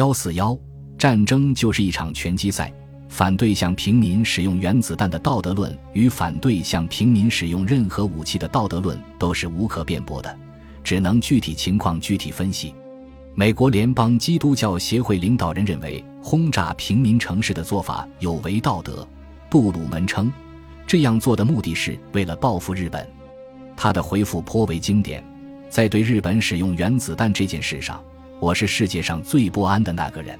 幺四幺，战争就是一场拳击赛。反对向平民使用原子弹的道德论与反对向平民使用任何武器的道德论都是无可辩驳的，只能具体情况具体分析。美国联邦基督教协会领导人认为，轰炸平民城市的做法有违道德。杜鲁门称，这样做的目的是为了报复日本。他的回复颇为经典：在对日本使用原子弹这件事上，我是世界上最不安的那个人。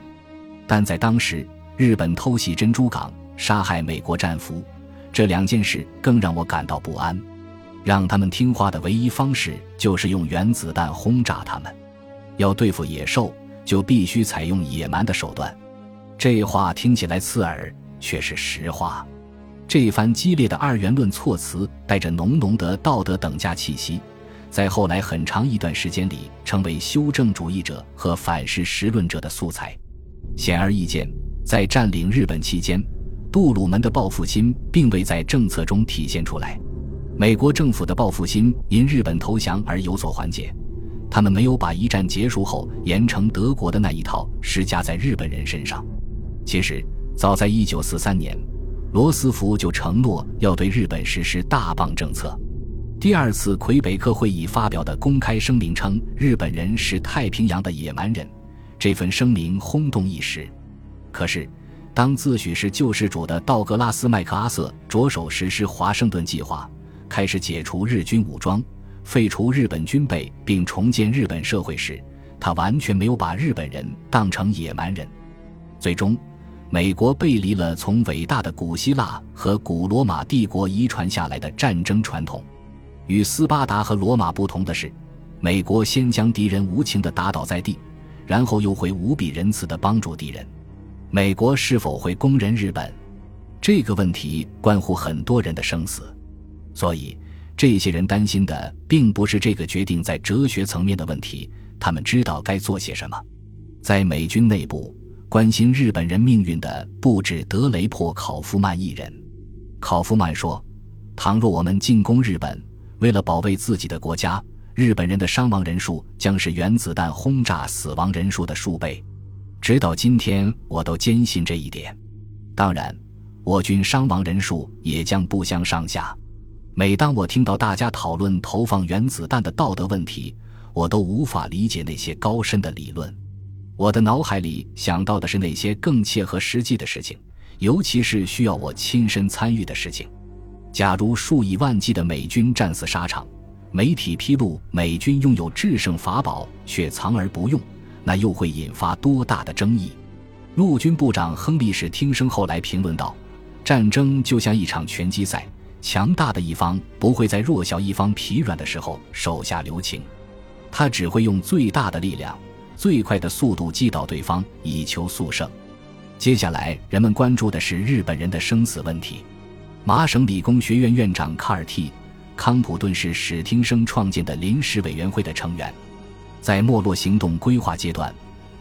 但在当时，日本偷袭珍珠港、杀害美国战俘这两件事更让我感到不安。让他们听话的唯一方式就是用原子弹轰炸他们。要对付野兽，就必须采用野蛮的手段。这话听起来刺耳，却是实话。这番激烈的二元论措辞带着浓浓的道德等价气息，在后来很长一段时间里，成为修正主义者和反事实论者的素材。显而易见。在占领日本期间，杜鲁门的报复心并未在政策中体现出来。美国政府的报复心因日本投降而有所缓解，他们没有把一战结束后严惩德国的那一套施加在日本人身上。其实，早在1943年，罗斯福就承诺要对日本实施大棒政策。第二次魁北克会议发表的公开声明称，日本人是太平洋的野蛮人。这份声明轰动一时。可是，当自诩是救世主的道格拉斯·麦克阿瑟着手实施华盛顿计划，开始解除日军武装、废除日本军备并重建日本社会时，他完全没有把日本人当成野蛮人。最终，美国背离了从伟大的古希腊和古罗马帝国遗传下来的战争传统。与斯巴达和罗马不同的是，美国先将敌人无情地打倒在地，然后又会无比仁慈地帮助敌人。美国是否会攻人日本？这个问题关乎很多人的生死，所以这些人担心的并不是这个决定在哲学层面的问题，他们知道该做些什么。在美军内部，关心日本人命运的不止德雷珀·考夫曼一人。考夫曼说：“倘若我们进攻日本，为了保卫自己的国家，日本人的伤亡人数将是原子弹轰炸死亡人数的数倍。”直到今天，我都坚信这一点。当然，我军伤亡人数也将不相上下。每当我听到大家讨论投放原子弹的道德问题，我都无法理解那些高深的理论。我的脑海里想到的是那些更切合实际的事情，尤其是需要我亲身参与的事情。假如数以万计的美军战死沙场，媒体披露美军拥有制胜法宝却藏而不用。那又会引发多大的争议？陆军部长亨利史听声后来评论道：“战争就像一场拳击赛，强大的一方不会在弱小一方疲软的时候手下留情，他只会用最大的力量、最快的速度击倒对方，以求速胜。”接下来，人们关注的是日本人的生死问题。麻省理工学院院长卡尔 ·T· 康普顿是史汀生创建的临时委员会的成员。在没落行动规划阶段，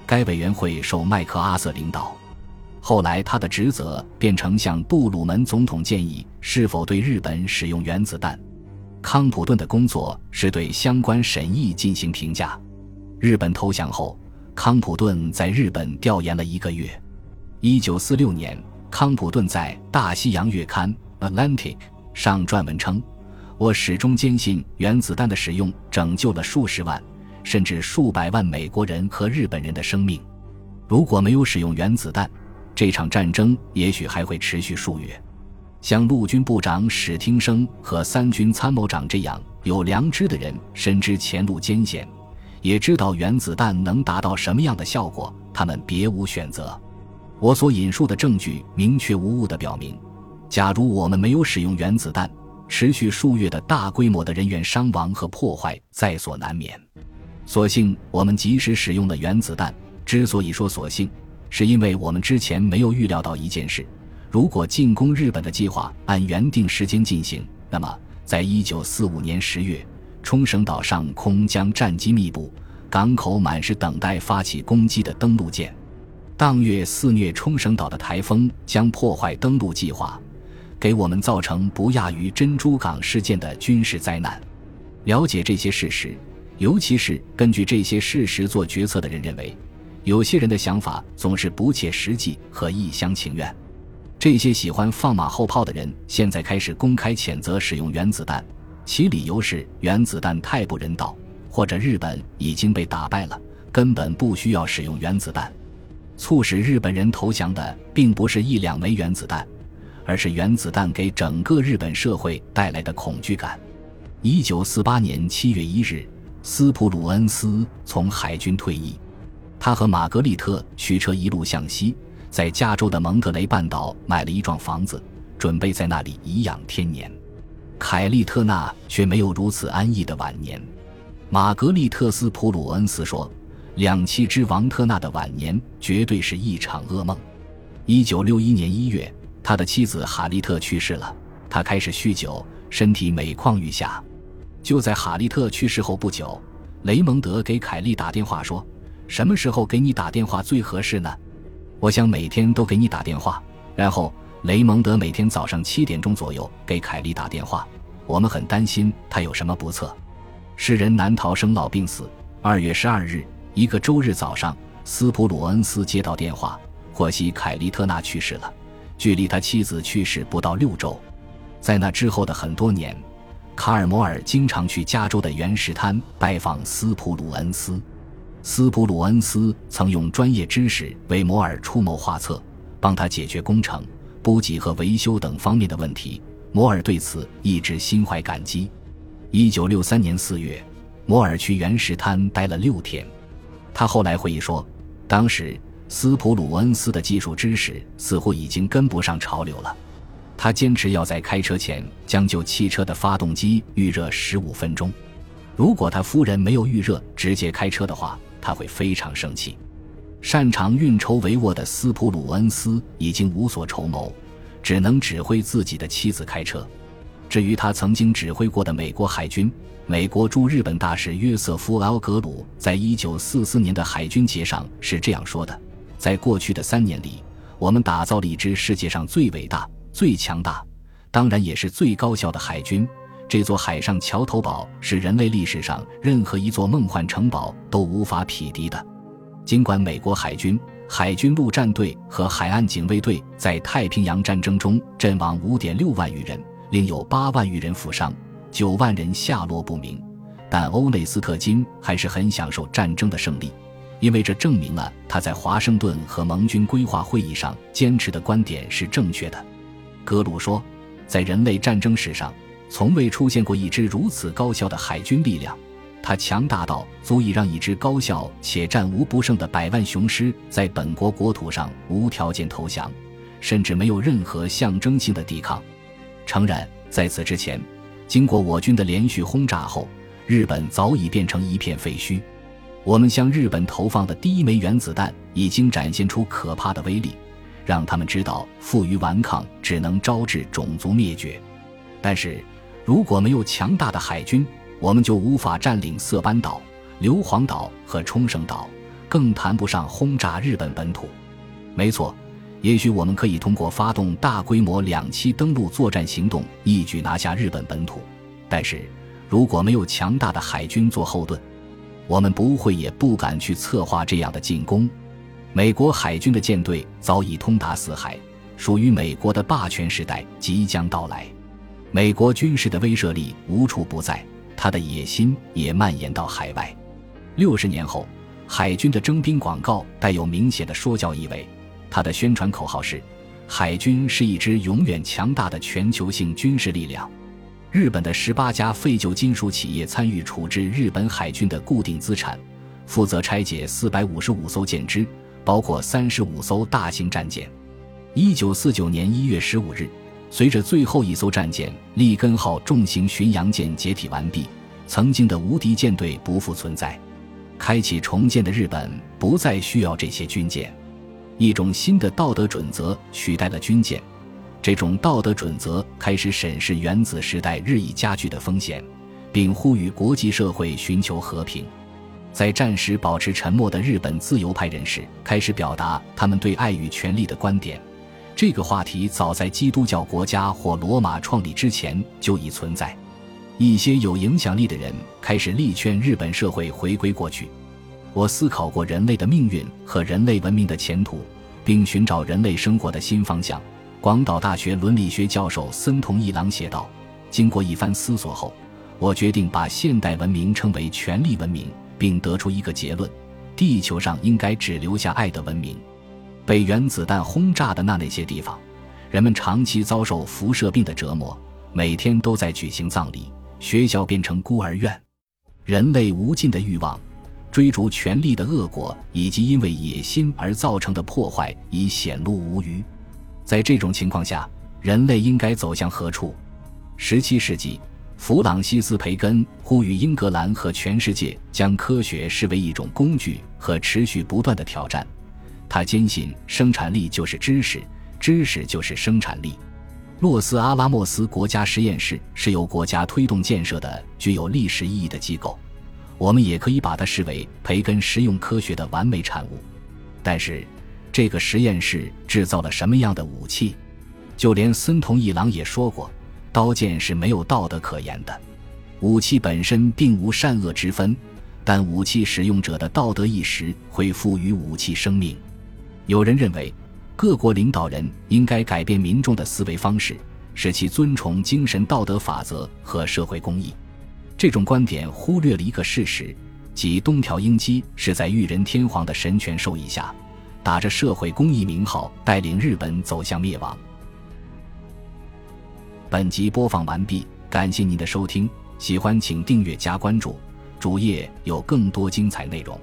该委员会受麦克阿瑟领导。后来，他的职责变成向杜鲁门总统建议是否对日本使用原子弹。康普顿的工作是对相关审议进行评价。日本投降后，康普顿在日本调研了一个月。一九四六年，康普顿在《大西洋月刊》（Atlantic） 上撰文称：“我始终坚信，原子弹的使用拯救了数十万。”甚至数百万美国人和日本人的生命。如果没有使用原子弹，这场战争也许还会持续数月。像陆军部长史汀生和三军参谋长这样有良知的人，深知前路艰险，也知道原子弹能达到什么样的效果，他们别无选择。我所引述的证据明确无误地表明，假如我们没有使用原子弹，持续数月的大规模的人员伤亡和破坏在所难免。所幸我们及时使用了原子弹。之所以说所幸，是因为我们之前没有预料到一件事：如果进攻日本的计划按原定时间进行，那么在一九四五年十月，冲绳岛上空将战机密布，港口满是等待发起攻击的登陆舰。当月肆虐冲绳岛的台风将破坏登陆计划，给我们造成不亚于珍珠港事件的军事灾难。了解这些事实。尤其是根据这些事实做决策的人认为，有些人的想法总是不切实际和一厢情愿。这些喜欢放马后炮的人现在开始公开谴责使用原子弹，其理由是原子弹太不人道，或者日本已经被打败了，根本不需要使用原子弹。促使日本人投降的并不是一两枚原子弹，而是原子弹给整个日本社会带来的恐惧感。一九四八年七月一日，斯普鲁恩斯从海军退役。他和玛格丽特驱车一路向西，在加州的蒙特雷半岛买了一幢房子，准备在那里颐养天年。凯利特纳却没有如此安逸的晚年。玛格丽特斯普鲁恩斯说：“两栖之王特纳的晚年绝对是一场噩梦。”一九六一年一月，他的妻子哈利特去世了，他开始酗酒，身体每况愈下。就在哈利特去世后不久，雷蒙德给凯利打电话说。什么时候给你打电话最合适呢？我想每天都给你打电话。然后雷蒙德每天早上七点钟左右给凯莉打电话。我们很担心他有什么不测。世人难逃生老病死。二月十二日，一个周日早上，斯普鲁恩斯接到电话，获悉凯利特纳去世了。距离他妻子去世不到六周。在那之后的很多年，卡尔摩尔经常去加州的原石滩拜访斯普鲁恩斯。斯普鲁恩斯曾用专业知识为摩尔出谋划策，帮他解决工程、补给和维修等方面的问题。摩尔对此一直心怀感激。一九六三年四月，摩尔去原石滩待了六天。他后来回忆说，当时斯普鲁恩斯的技术知识似乎已经跟不上潮流了。他坚持要在开车前将就汽车的发动机预热十五分钟。如果他夫人没有预热，直接开车的话。他会非常生气。擅长运筹帷幄的斯普鲁恩斯已经无所筹谋，只能指挥自己的妻子开车。至于他曾经指挥过的美国海军，美国驻日本大使约瑟夫 ·L· 格鲁在一九四四年的海军节上是这样说的：“在过去的三年里，我们打造了一支世界上最伟大、最强大，当然也是最高效的海军。”这座海上桥头堡是人类历史上任何一座梦幻城堡都无法匹敌的。尽管美国海军、海军陆战队和海岸警卫队在太平洋战争中阵亡五点六万余人，另有八万余人负伤，九万人下落不明，但欧内斯特金还是很享受战争的胜利，因为这证明了他在华盛顿和盟军规划会议上坚持的观点是正确的。格鲁说，在人类战争史上。从未出现过一支如此高效的海军力量，它强大到足以让一支高效且战无不胜的百万雄师在本国国土上无条件投降，甚至没有任何象征性的抵抗。诚然，在此之前，经过我军的连续轰炸后，日本早已变成一片废墟。我们向日本投放的第一枚原子弹已经展现出可怕的威力，让他们知道负隅顽抗只能招致种族灭绝。但是。如果没有强大的海军，我们就无法占领色班岛、硫磺岛和冲绳岛，更谈不上轰炸日本本土。没错，也许我们可以通过发动大规模两栖登陆作战行动，一举拿下日本本土。但是，如果没有强大的海军做后盾，我们不会也不敢去策划这样的进攻。美国海军的舰队早已通达四海，属于美国的霸权时代即将到来。美国军事的威慑力无处不在，他的野心也蔓延到海外。六十年后，海军的征兵广告带有明显的说教意味。他的宣传口号是：“海军是一支永远强大的全球性军事力量。”日本的十八家废旧金属企业参与处置日本海军的固定资产，负责拆解四百五十五艘舰只，包括三十五艘大型战舰。一九四九年一月十五日。随着最后一艘战舰“利根号”重型巡洋舰解体完毕，曾经的无敌舰队不复存在，开启重建的日本不再需要这些军舰，一种新的道德准则取代了军舰。这种道德准则开始审视原子时代日益加剧的风险，并呼吁国际社会寻求和平。在战时保持沉默的日本自由派人士开始表达他们对爱与权力的观点。这个话题早在基督教国家或罗马创立之前就已存在。一些有影响力的人开始力劝日本社会回归过去。我思考过人类的命运和人类文明的前途，并寻找人类生活的新方向。广岛大学伦理学教授森同一郎写道：“经过一番思索后，我决定把现代文明称为权力文明，并得出一个结论：地球上应该只留下爱的文明。被原子弹轰炸的那那些地方，人们长期遭受辐射病的折磨，每天都在举行葬礼，学校变成孤儿院。人类无尽的欲望。”追逐权力的恶果，以及因为野心而造成的破坏已显露无余。在这种情况下，人类应该走向何处？十七世纪，弗朗西斯·培根呼吁英格兰和全世界将科学视为一种工具和持续不断的挑战。他坚信，生产力就是知识，知识就是生产力。洛斯阿拉莫斯国家实验室是由国家推动建设的具有历史意义的机构。我们也可以把它视为培根实用科学的完美产物，但是，这个实验室制造了什么样的武器？就连森同一郎也说过，刀剑是没有道德可言的。武器本身并无善恶之分，但武器使用者的道德意识会赋予武器生命。有人认为，各国领导人应该改变民众的思维方式，使其尊崇精神道德法则和社会公义。这种观点忽略了一个事实，即东条英机是在裕仁天皇的神权授意下，打着社会公益名号带领日本走向灭亡。本集播放完毕，感谢您的收听，喜欢请订阅加关注，主页有更多精彩内容。